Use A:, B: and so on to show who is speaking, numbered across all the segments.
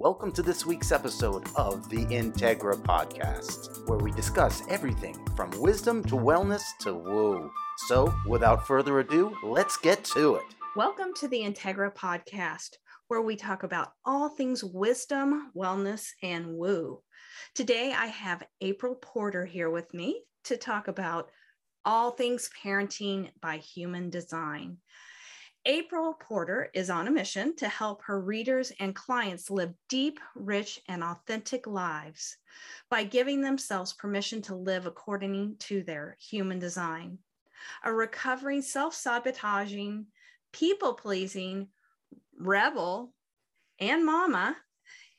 A: Welcome to this week's episode of the Integra Podcast, where we discuss everything from wisdom to wellness to woo. So, without further ado, let's get to it.
B: Welcome to the Integra Podcast, where we talk about all things wisdom, wellness, and woo. Today, I have Aypril Porter here with me to talk about all things parenting by human design. Aypril Porter is on a mission to help her readers and clients live deep, rich, and authentic lives by giving themselves permission to live according to their human design. A recovering, self sabotaging, people pleasing, rebel, and mama,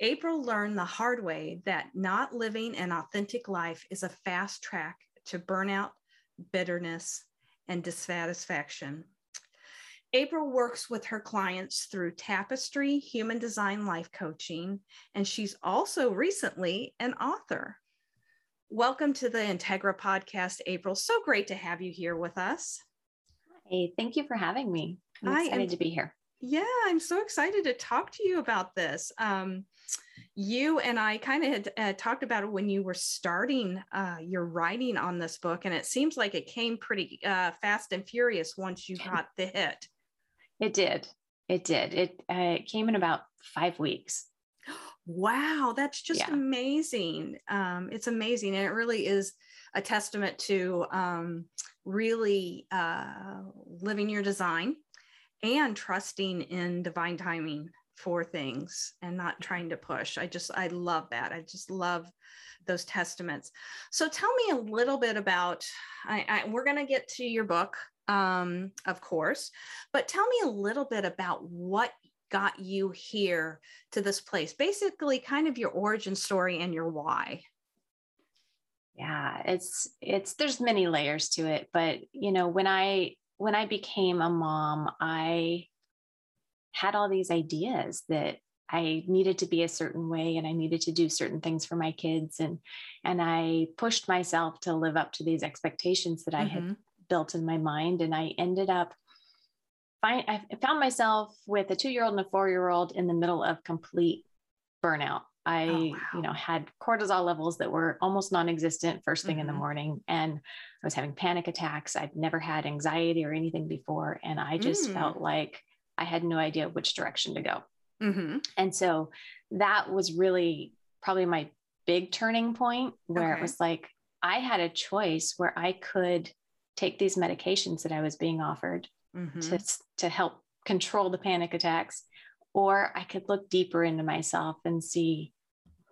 B: Aypril learned the hard way that not living an authentic life is a fast track to burnout, bitterness, and dissatisfaction. Aypril works with her clients through Tapestry Human Design Life Coaching, and she's also recently an author. Welcome to the Integra podcast, Aypril. So great to have you here with us.
C: Hey, thank you for having me. I'm excited am, to be here.
B: Yeah, I'm so excited to talk to you about this. Um, you and I kind of had uh, talked about it when you were starting uh, your writing on this book, and it seems like it came pretty uh, fast and furious once you got the hit.
C: It did. It did. It, uh, it came in about five weeks.
B: Wow, that's just yeah. amazing. Um, it's amazing. And it really is a testament to um, really uh, living your design and trusting in divine timing for things and not trying to push. I just, I love that. I just love those testaments. So tell me a little bit about, I, I we're going to get to your book um, of course. But tell me a little bit about what got you here to this place, basically, kind of your origin story and your why.
C: Yeah, it's it's there's many layers to it, but you know, when I when I became a mom, I had all these ideas that I needed to be a certain way and I needed to do certain things for my kids and and I pushed myself to live up to these expectations that I mm-hmm. had built in my mind. And I ended up, find, I found myself with a two year old and a four year old in the middle of complete burnout. I, oh, wow. you know, had cortisol levels that were almost non-existent first thing mm-hmm. in the mm-hmm. morning, and I was having panic attacks. I'd never had anxiety or anything before, and I just mm. felt like I had no idea which direction to go. Mm-hmm. And so that was really probably my big turning point, where okay. it was like I had a choice where I could take these medications that I was being offered mm-hmm. to, to help control the panic attacks, or I could look deeper into myself and see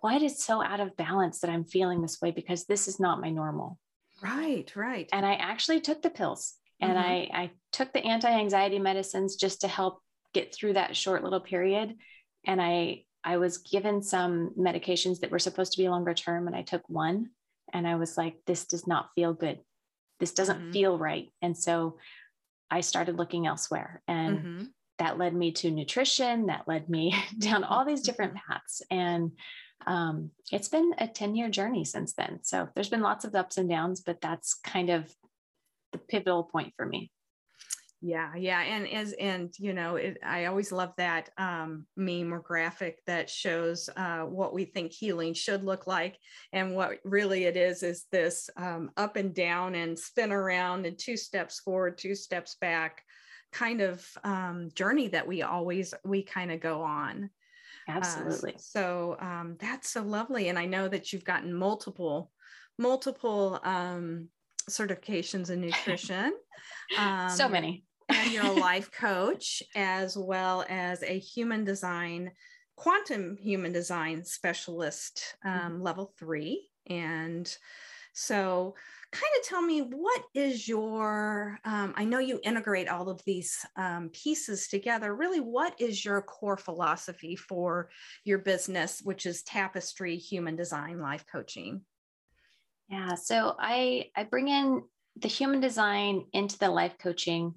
C: what is so out of balance that I'm feeling this way because this is not my normal.
B: Right, right.
C: And I actually took the pills and mm-hmm. I, I took the anti anxiety medicines just to help get through that short little period. And I, I was given some medications that were supposed to be longer term, and I took one, and I was like, this does not feel good this doesn't mm-hmm. feel right and so i started looking elsewhere and mm-hmm. that led me to nutrition that led me down all these different mm-hmm. paths and um, it's been a 10 year journey since then so there's been lots of ups and downs but that's kind of the pivotal point for me
B: yeah yeah and as and you know it, i always love that um, meme or graphic that shows uh, what we think healing should look like and what really it is is this um, up and down and spin around and two steps forward two steps back kind of um, journey that we always we kind of go on.
C: Absolutely.
B: uh, so um, that's so lovely and i know that you've gotten multiple multiple um, certifications in nutrition.
C: So um, many
B: a life coach as well as a human design quantum human design specialist um, mm-hmm. level three. And so kind of tell me what is your um, i know you integrate all of these um, pieces together. Really what is your core philosophy for your business which is tapestry human design life coaching?
C: Yeah so i i bring in the human design into the life coaching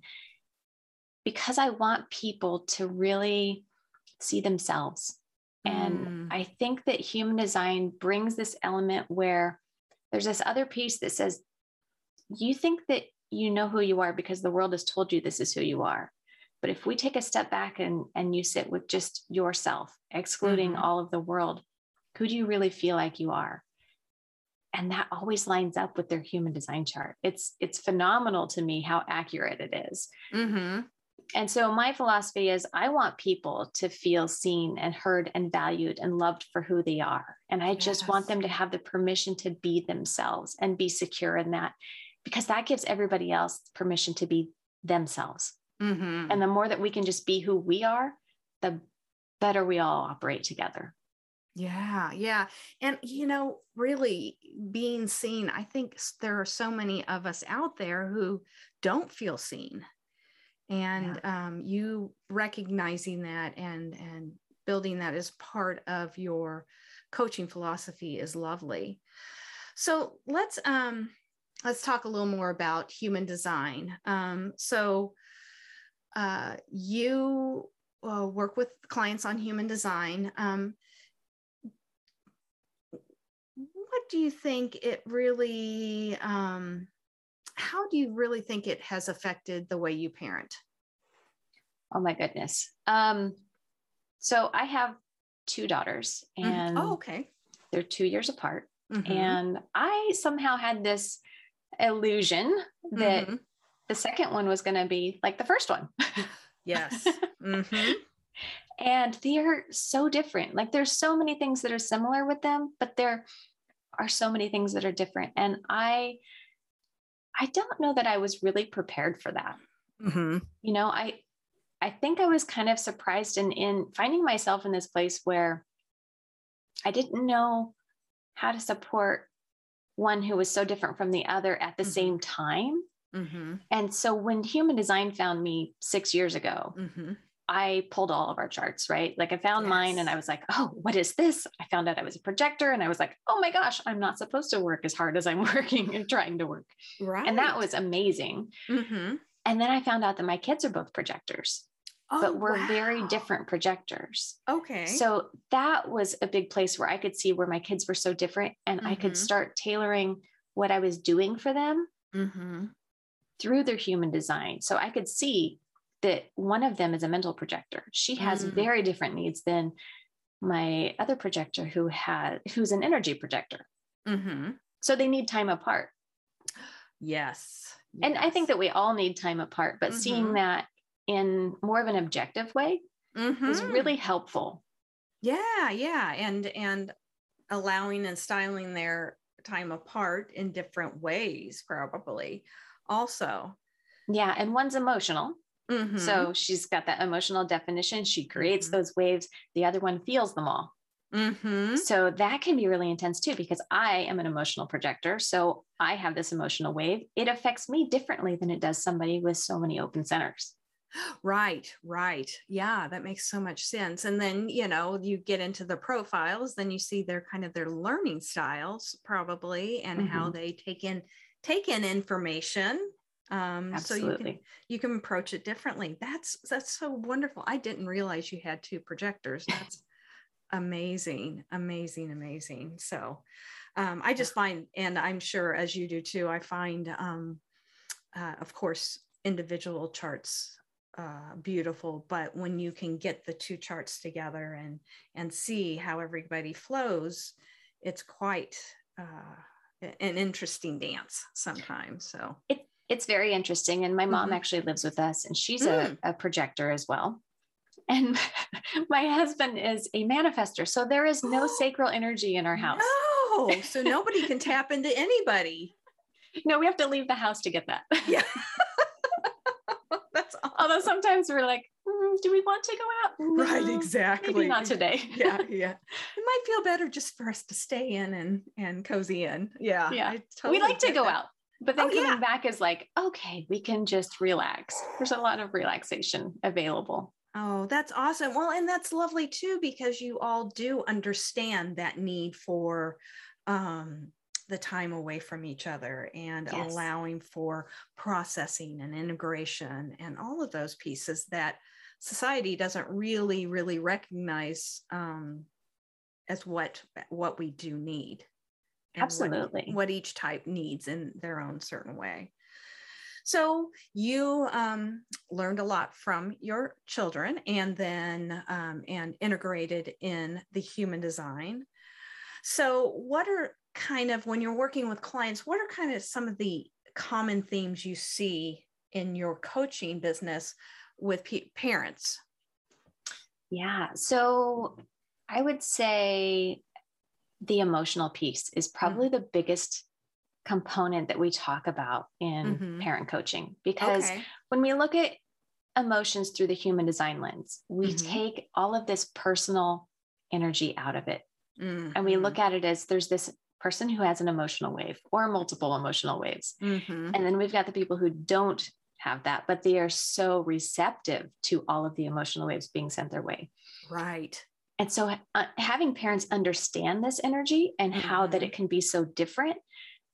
C: because I want people to really see themselves. And mm. I think that human design brings this element where there's this other piece that says, you think that you know who you are because the world has told you this is who you are. But if we take a step back and, and you sit with just yourself, excluding
B: Mhm.
C: all of the world, who do you really feel like you are? And that always lines up with their human design chart. It's it's phenomenal to me how accurate it is.
B: Mm-hmm.
C: And so my philosophy is I want people to feel seen and heard and valued and loved for who they are. And I just want them to have the permission to be themselves and be secure in that because that gives everybody else permission to be themselves.
B: Mm-hmm.
C: And the more that we can just be who we are, the better we all operate together.
B: Yeah, yeah. And, you know, really being seen, I think there are so many of us out there who don't feel seen. And um, you recognizing that and and building that as part of your coaching philosophy is lovely. So let's um let's talk a little more about human design. Um, so uh, you uh, work with clients on human design. Um, what do you think it really um, how do you really think it has affected the way you parent
C: Oh my goodness. Um, so I have two daughters and
B: oh okay
C: they're two years apart.
B: Mhm.
C: And I somehow had this illusion that
B: Mhm.
C: the second one was going to be like the first one.
B: yes Mhm.
C: and they're so different. Like there's so many things that are similar with them, but there are so many things that are different. And I I don't know that I was really prepared for that.
B: Mhm.
C: You know, I I think I was kind of surprised in in finding myself in this place where I didn't know how to support one who was so different from the other at the
B: Mhm.
C: same time.
B: Mhm.
C: And so when human design found me 6 years ago,
B: Mhm.
C: I pulled all of our charts, right? Like I found mine and I was like, oh, what is this? I found out I was a projector and I was like, oh my gosh, I'm not supposed to work as hard as I'm working and trying to work.
B: right
C: And that was amazing.
B: Mhm.
C: And then I found out that my kids are both projectors,
B: oh,
C: but we're very different projectors.
B: okay
C: So that was a big place where I could see where my kids were so different and I could
B: Mhm.
C: start tailoring what I was doing for them
B: Mhm.
C: through their human design. So I could see that one of them is a mental projector. She has
B: Mm.
C: very different needs than my other projector who has who's an energy projector.
B: Mhm.
C: So they need time apart.
B: yes
C: And I think that we all need time apart, but seeing
B: Mhm.
C: that in more of an objective way is
B: Mhm.
C: really helpful.
B: yeah yeah and and allowing and styling their time apart in different ways probably also
C: Yeah, and one's emotional.
B: Mhm.
C: So she's got that emotional definition. She creates
B: Mhm.
C: those waves. The other one feels them all.
B: Mhm.
C: So that can be really intense too, because I am an emotional projector. So I have this emotional wave. It affects me differently than it does somebody with so many open centers.
B: right right yeah that makes so much sense and then you know you get into the profiles then you see their kind of their learning styles probably and how
C: Mhm.
B: they take in take in information um so you can you can approach it differently. That's that's so wonderful. I didn't realize you had two projectors. That's amazing amazing amazing. So um, i just find and i'm sure as you do too i find um, uh, of course individual charts uh, beautiful but when you can get the two charts together and and see how everybody flows it's quite uh, an interesting dance sometimes so.
C: It, it's very interesting. And my mom
B: Mhm.
C: actually lives with us, and she's
B: Mm.
C: a, a projector as well. And my husband is a manifester. So there is no sacral energy in our house.
B: No, so nobody can tap into anybody.
C: No, we have to leave the house to get that.
B: Yeah. That's awesome.
C: Although sometimes we're like, "Mm, do we want to go out?
B: right, exactly.
C: Maybe not today.
B: yeah, yeah. It might feel better just for us to stay in and and cozy in. Yeah,
C: Yeah.
B: I
C: we like to go
B: that.
C: out. But then
B: Oh,
C: coming
B: yeah.
C: back is like, okay, we can just relax. There's a lot of relaxation available.
B: Oh, that's awesome. Well, and that's lovely too because you all do understand that need for um the time away from each other and
C: Yes.
B: allowing for processing and integration and all of those pieces that society doesn't really really recognize um as what what we do need and what-
C: Absolutely.
B: what, each type needs in their own certain way So you um, learned a lot from your children, and then um, and integrated in the human design. So, what are kind of when you're working with clients? What are kind of some of the common themes you see in your coaching business with p- parents?
C: Yeah. So I would say the emotional piece is probably mm-hmm. the biggest component that we talk about in mm-hmm. parent coaching because okay. when we look at emotions through the human design lens, we mm-hmm. take all of this personal energy out of it. And we look mm-hmm. at it as there's this person who has an emotional wave or multiple emotional waves. Mm-hmm. And then we've got the people who don't have that, but they are so receptive to all of the emotional waves being sent their way.
B: Right.
C: And so uh, having parents understand this energy and mm-hmm. how that mm-hmm. it can be so different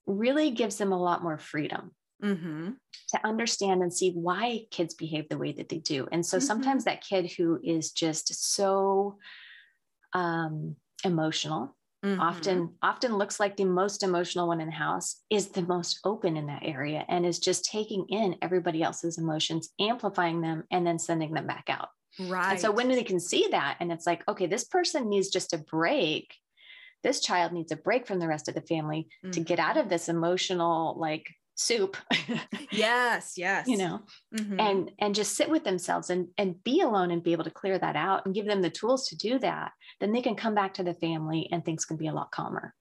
C: really gives them a lot more freedom. Mm-hmm. To understand and see why kids behave the way that they do. And so mm-hmm. sometimes that kid who is just so um, emotional Mm-hmm. often often looks like the most emotional one in the house is the most open in that area and is just taking in everybody else's emotions amplifying them and then sending them back out right and so when they can see that and it's like okay this person needs just a break. This child needs a break from the rest of the family mm-hmm. to get out mm-hmm. of this emotional like soup
B: yes yes.
C: you know? Mm-hmm. and and just sit with themselves and and be alone and be able to clear that out and give them the tools to do that. Then they can come back to the family and things can be a lot calmer.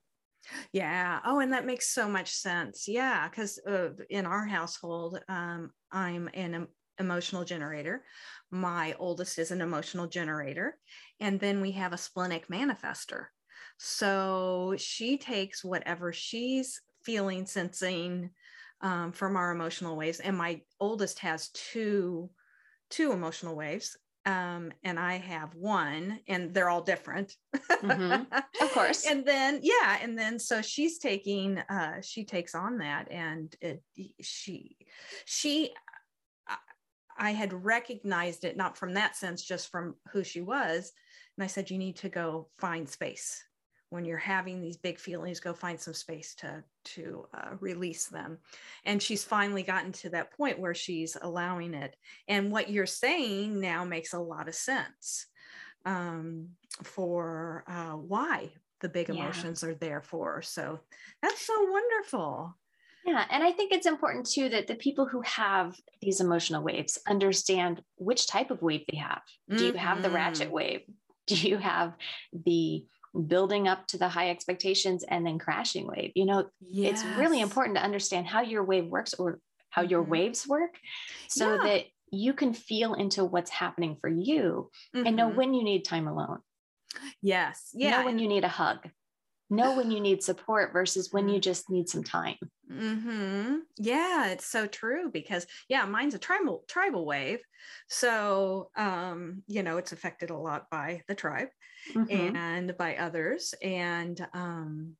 B: Yeah. Oh and that makes so much sense. Yeah because uh, in our household um, i'm an emotional generator my oldest is an emotional generator and then we have a splenic manifester so she takes whatever she's feeling sensing um, from our emotional waves. And my oldest has two two emotional waves um, and I have one, and they're all different.
C: mm-hmm. Of course.
B: and then, yeah, and then so she's taking, uh, she takes on that, and it, she, she, I had recognized it not from that sense, just from who she was, and I said, you need to go find space. When you're having these big feelings go find some space to to uh, release them. And she's finally gotten to that point where she's allowing it. And what you're saying now makes a lot of sense um, for uh, why the big emotions yeah. are there for so that's so wonderful
C: yeah and i think it's important too that the people who have these emotional waves understand which type of wave they have do you have the ratchet mm-hmm. wave do you have the building up to the high expectations and then crashing wave. You know, yes. it's really important to understand how your wave works or how mm-hmm. your waves work so yeah. that you can feel into what's happening for you mm-hmm. and know mm-hmm. when you need time alone.
B: Yes.
C: Yeah. Know when you need a hug. Know when you need support versus when you mm-hmm. just need some time.
B: Mm-hmm. Yeah, it's so true because yeah, mine's a tribal tribal wave. So um, you know, it's affected a lot by the tribe mm-hmm. and by others. And um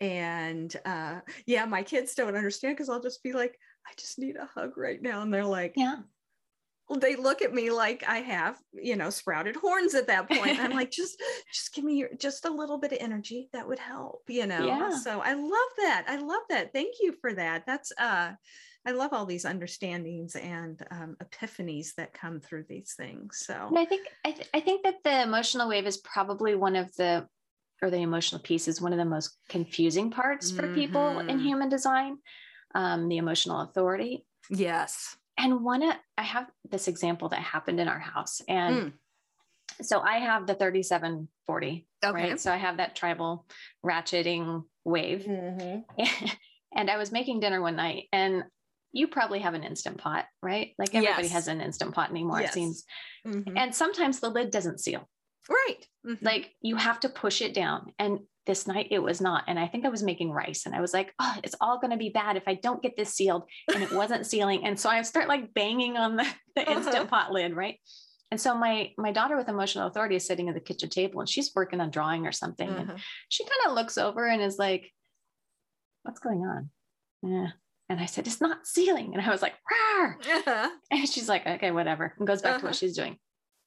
B: and uh yeah, my kids don't understand because I'll just be like, I just need a hug right now. And they're like,
C: Yeah,
B: they look at me like I have, you know, sprouted horns at that point. I'm like, just, just give me your, just a little bit of energy that would help, you know? Yeah. So I love that. I love that. Thank you for that. That's, uh, I love all these understandings and um, epiphanies that come through these things. So
C: and I think, I, th- I think that the emotional wave is probably one of the, or the emotional piece is one of the most confusing parts for mm-hmm. people in mm-hmm. human design. Um, the emotional authority.
B: Yes
C: and one i have this example that happened in our house and mm. so i have the 3740 okay. right so i have that tribal ratcheting wave mm-hmm. and i was making dinner one night and you probably have an instant pot right like everybody yes. has an instant pot anymore yes. it seems mm-hmm. and sometimes the lid doesn't seal
B: right
C: mm-hmm. like you have to push it down and this night it was not. And I think I was making rice and I was like, oh, it's all going to be bad if I don't get this sealed. And it wasn't sealing. And so I start like banging on the, the uh-huh. instant pot lid, right? And so my my daughter with emotional authority is sitting at the kitchen table and she's working on drawing or something. Uh-huh. And she kind of looks over and is like, what's going on? Yeah. And I said, it's not sealing. And I was like, uh-huh. and she's like, okay, whatever. And goes back to what uh-huh. she's doing.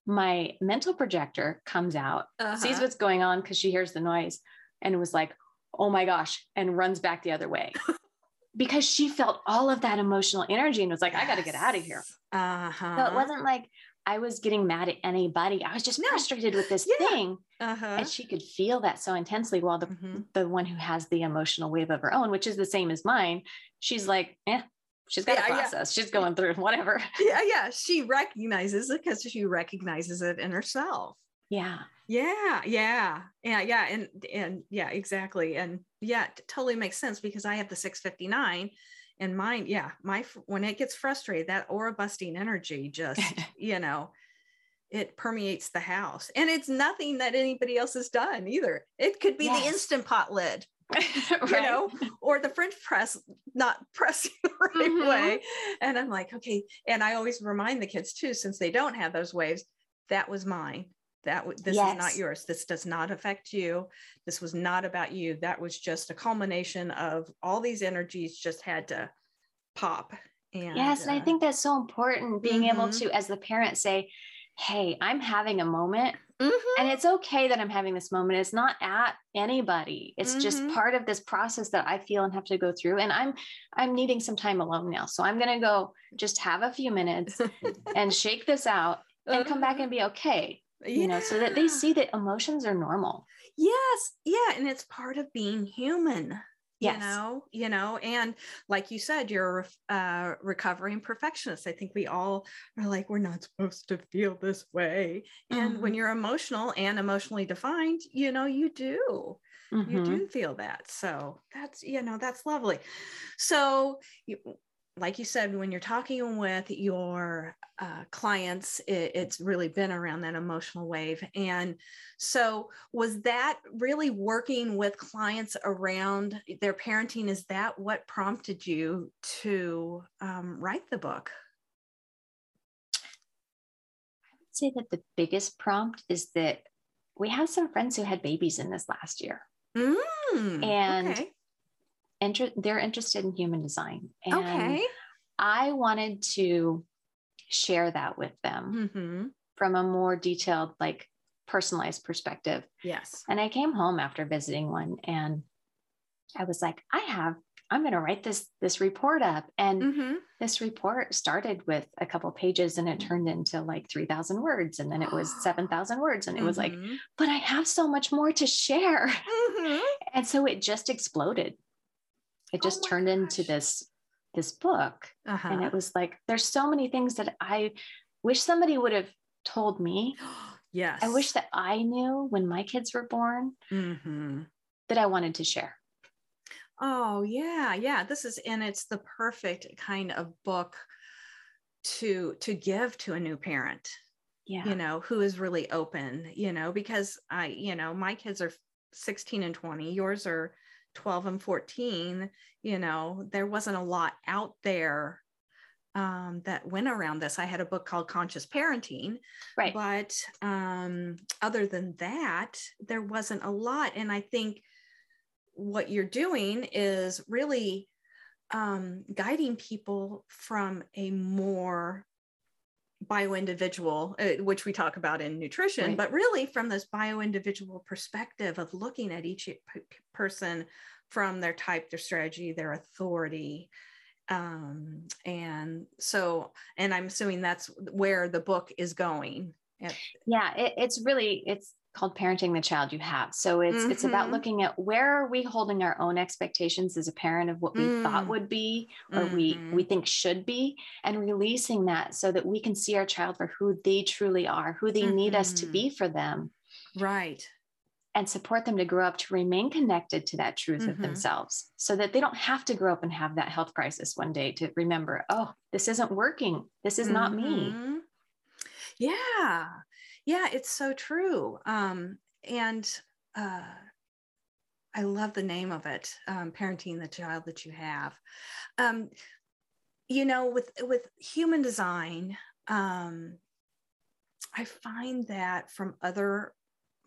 C: My mental projector comes out, sees uh-huh. what's going on because she hears the noise and was like, oh my gosh, and runs back the other way. because she felt all of that emotional energy and was like, yes. I got to get out of here.
B: Uh-huh.
C: So it wasn't like I was getting mad at anybody. I was just no. frustrated with this yeah. thing. Uh-huh. And she could feel that so intensely while the, mm-hmm. the one who has the emotional wave of her own, which is the same as mine, she's like, eh, she's got yeah, a process. Yeah. She's going through whatever.
B: Yeah, yeah. She recognizes it because she recognizes it in herself.
C: Yeah.
B: Yeah, yeah, yeah, yeah, and and yeah, exactly, and yeah, totally makes sense because I have the 659, and mine, yeah, my when it gets frustrated, that aura busting energy just, you know, it permeates the house, and it's nothing that anybody else has done either. It could be yes. the instant pot lid. right. you know, or the French press not pressing the right mm-hmm. way. And I'm like, okay. And I always remind the kids too, since they don't have those waves, that was mine that this yes. is not yours this does not affect you this was not about you that was just a culmination of all these energies just had to pop
C: and yes uh, and i uh, think that's so important being mm-hmm. able to as the parent say hey i'm having a moment. Mm-hmm. and it's okay that i'm having this moment. It's not at anybody. It's mm-hmm. just part of this process that i feel and have to go through. And i'm i'm needing some time alone now. So i'm going to go just have a few minutes and shake this out and come back and be okay you know so that they see that emotions are normal.
B: Yes. Yeah. And it's part of being human yes. you know you know and like you said you're a uh, recovering perfectionist i think we all are like we're not supposed to feel this way and mm-hmm. when you're emotional and emotionally defined you know you do mm-hmm. you do feel that so that's you know that's lovely so you, like you said, when you're talking with your uh, clients, it, it's really been around that emotional wave. And so, was that really working with clients around their parenting? Is that what prompted you to um, write the book?
C: I would say that the biggest prompt is that we have some friends who had babies in this last year.
B: Mm,
C: and okay inter- they're interested in human design. And okay. I wanted to share that with them mm-hmm. from a more detailed, like personalized perspective.
B: Yes.
C: And I came home after visiting one and I was like, I have, I'm going to write this, this report up. And mm-hmm. this report started with a couple pages and it turned into like 3000 words. And then it was 7,000 words. And it mm-hmm. was like, mm-hmm. but I have so much more to share. Mm-hmm. And so it just exploded it just oh turned gosh. into this this book uh-huh. and it was like there's so many things that i wish somebody would have told me
B: yes
C: i wish that i knew when my kids were born mm-hmm. that i wanted to share
B: oh yeah yeah this is and it's the perfect kind of book to to give to a new parent
C: yeah
B: you know who is really open you know because i you know my kids are 16 and 20 yours are 12 and 14, you know, there wasn't a lot out there um, that went around this. I had a book called Conscious Parenting,
C: right?
B: But um, other than that, there wasn't a lot. And I think what you're doing is really um, guiding people from a more bio individual, uh, which we talk about in nutrition, right. but really from this bio individual perspective of looking at each p- person from their type, their strategy, their authority. Um, and so, and I'm assuming that's where the book is going.
C: Yeah, it, it's really, it's called parenting the child you have so it's mm-hmm. it's about mm-hmm. looking at where are we holding our own expectations as a parent of what we mm. thought would be or mm-hmm. we we think should be and releasing that so that we can see our child for who they truly are who they mm-hmm. need us to be mm-hmm. for them
B: right
C: and support them to grow up to remain connected to that truth of mm-hmm. themselves so that they don't have to grow up and have that health crisis one day to remember oh this isn't working this is not me
B: yeah yeah it's so true um, and uh, i love the name of it um, parenting the child that you have. Um, you know with with human design um, i find that from other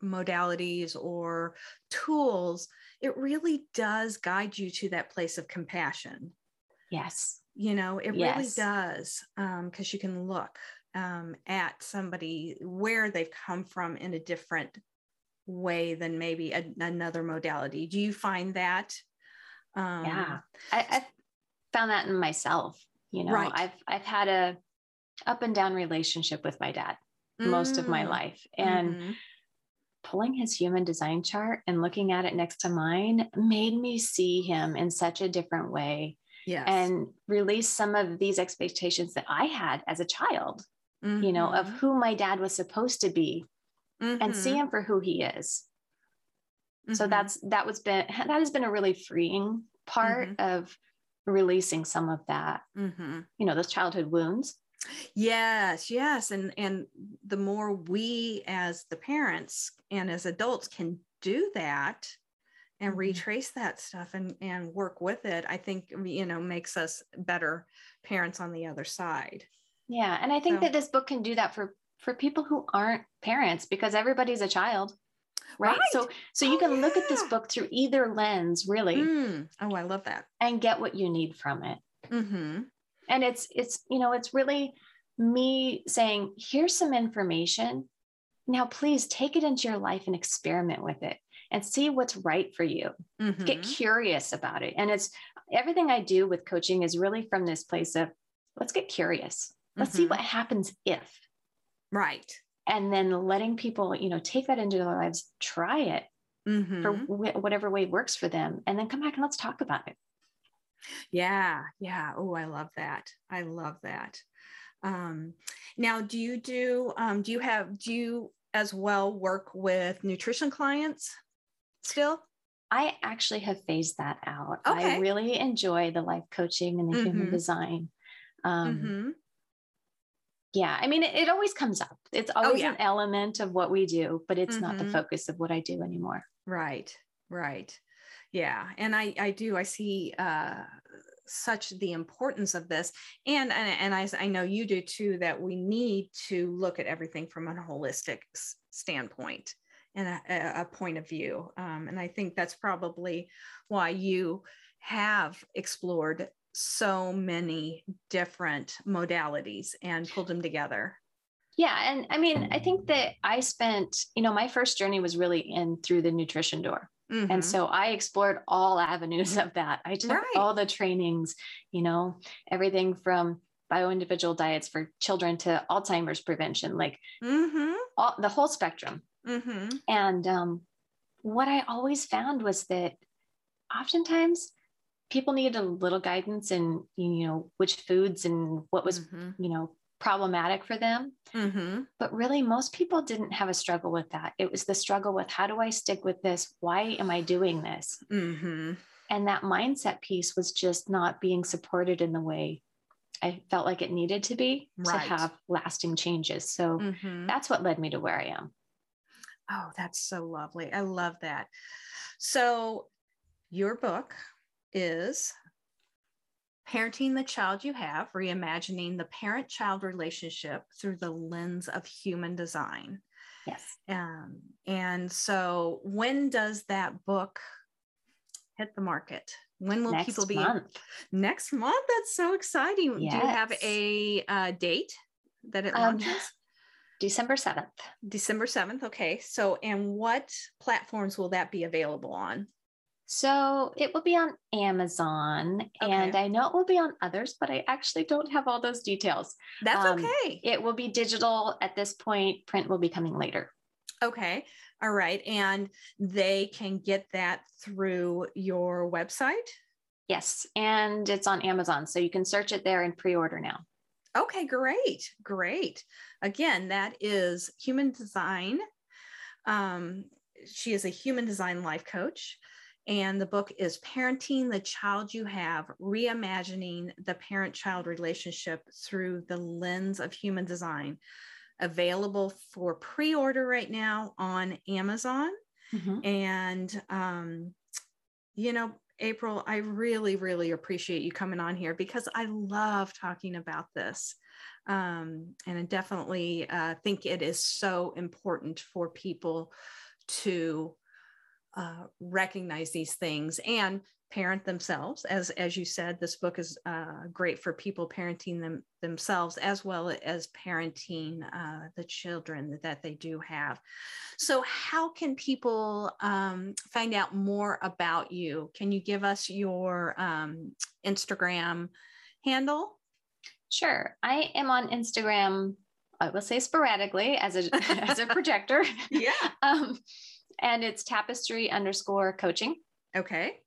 B: modalities or tools it really does guide you to that place of compassion.
C: Yes.
B: You know it yes. really does because um, you can look um, at somebody where they've come from in a different way than maybe a, another modality. Do you find that?
C: Um, yeah, I, I, found that in myself. You know,
B: Right.
C: I've I've had a up and down relationship with my dad most of my
B: Mm.
C: life. And
B: Mhm.
C: pulling his human design chart and looking at it next to mine made me see him in such a different way
B: yes.
C: and release some of these expectations that I had as a child, you know, of who my dad was supposed to be and see
B: Mhm.
C: him for who he is. So
B: Mhm.
C: that's that was been that has been a really freeing part
B: Mm-hmm.
C: of releasing some of that, you know, those childhood wounds.
B: Yes, yes. And and the more we as the parents and as adults can do that and retrace that stuff and and work with it, I think you know makes us better parents on the other side.
C: Yeah, and I think
B: So-
C: that this book can do that for for people who aren't parents because everybody's a child. Right? So so you
B: Oh,
C: can look at this book through either lens really
B: Mm. Oh, I love that.
C: and get what you need from it.
B: Mm-hmm.
C: And it's it's you know, it's really me saying, here's some information. Now please take it into your life and experiment with it and see what's right for you.
B: Mm-hmm.
C: Get curious about it. And it's everything I do with coaching is really from this place of let's get curious. Let's see
B: Mhm.
C: what happens if.
B: right.
C: and then letting people you know take that into their lives try it
B: Mm-hmm.
C: for wh- whatever way works for them and then come back and let's talk about it
B: Yeah, yeah. Oh, I love that. I love that. Um, now, do you do um, do you have do you as well work with nutrition clients still?
C: i actually have phased that out
B: Okay.
C: i really enjoy the life coaching and the human
B: Mhm.
C: design um,
B: Mhm.
C: Yeah i mean it, it always comes up it's always
B: Oh, yeah.
C: an element of what we do but it's not the
B: Mhm.
C: focus of what i do anymore
B: Right, right. Yeah, and I I do I see uh, such the importance of this, and and and I I know you do too that we need to look at everything from a holistic s- standpoint and a, a- a point of view, um, and I think that's probably why you have explored so many different modalities and pulled them together.
C: yeah and i mean i think that i spent you know my first journey was really in through the nutrition door
B: Mhm.
C: And so I explored all avenues of that. I took
B: Right.
C: all the trainings, you know, everything from bio individual diets for children to Alzheimer's prevention, like
B: Mhm.
C: all, the whole spectrum.
B: Mhm.
C: And um, what I always found was that oftentimes people needed a little guidance in, you know, which foods and what was,
B: Mhm.
C: you know, problematic for them.
B: Mhm.
C: But really, most people didn't have a struggle with that. It was the struggle with how do I stick with this? Why am I doing this?
B: Mhm.
C: and that mindset piece was just not being supported in the way I felt like it needed to be to have lasting changes. So
B: Mhm.
C: that's what led me to where I am.
B: Oh, that's so lovely. I love that. So, your book is Parenting the Child You Have Reimagining the Parent Child Relationship Through the Lens of Human Design.
C: Yes.
B: Um, and so, when does that book hit the market? When will
C: Next
B: people be
C: month.
B: next month? That's so exciting. Do you have a uh, date that it
C: Um,
B: launches?
C: December 7th.
B: December 7th. Okay. So, and what platforms will that be available on?
C: So it will be on Amazon and I know it will be on others, but I actually don't have all those details.
B: That's
C: Um,
B: okay.
C: It will be digital at this point. Print will be coming later.
B: Okay. All right. And they can get that through your website.
C: Yes. And it's on Amazon. So you can search it there and pre order now.
B: Okay. Great. Great. Again, that is human design. Um, she is a human design life coach. And the book is Parenting the Child You Have Reimagining the Parent Child Relationship Through the Lens of Human Design. Available for pre order right now on Amazon. And, um, you know, Aypril, I really, really appreciate you coming on here because I love talking about this. Um, and I definitely uh, think it is so important for people to uh, recognize these things and parent themselves. As as you said this book is uh, great for people parenting them themselves as well as parenting uh, the children that they do have. So how can people um, find out more about you? Can you give us your um, instagram handle?
C: Sure. I am on instagram i will say sporadically as a as a projector.
B: Yeah.
C: Um, and it's tapestry underscore coaching
B: okay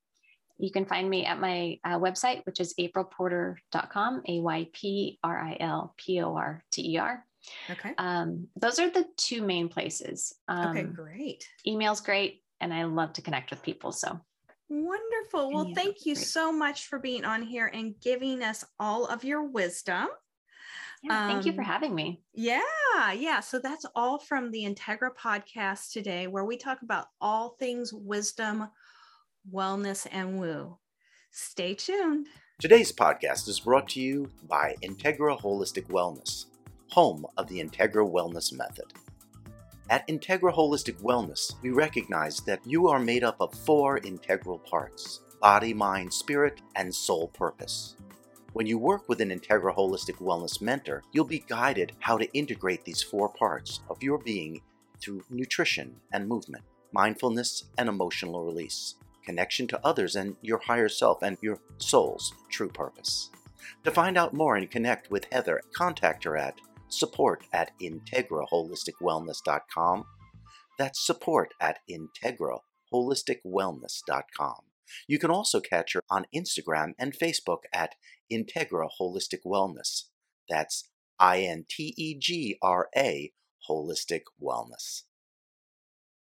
C: you can find me at my uh, website, which is ayprilporter.com, A Y P R I L P O R T E R.
B: Okay.
C: Um, those are the two main places. Um,
B: okay, great.
C: Email's great, and I love to connect with people. So
B: wonderful. Well, thank you great. so much for being on here and giving us all of your wisdom.
C: Yeah, thank um, you for um, having me.
B: Yeah, yeah. So that's all from the Integra podcast today, where we talk about all things wisdom, wellness, and woo. Stay tuned.
A: Today's podcast is brought to you by Integra Holistic Wellness, home of the Integra Wellness Method. At Integra Holistic Wellness, we recognize that you are made up of four integral parts body, mind, spirit, and soul purpose. When you work with an Integra Holistic Wellness mentor, you'll be guided how to integrate these four parts of your being through nutrition and movement, mindfulness and emotional release connection to others and your higher self and your soul's true purpose. To find out more and connect with Heather, contact her at support at integraholisticwellness.com. That's support at integraholisticwellness.com. You can also catch her on Instagram and Facebook at Integra Holistic Wellness. That's I N T E G R A Holistic Wellness.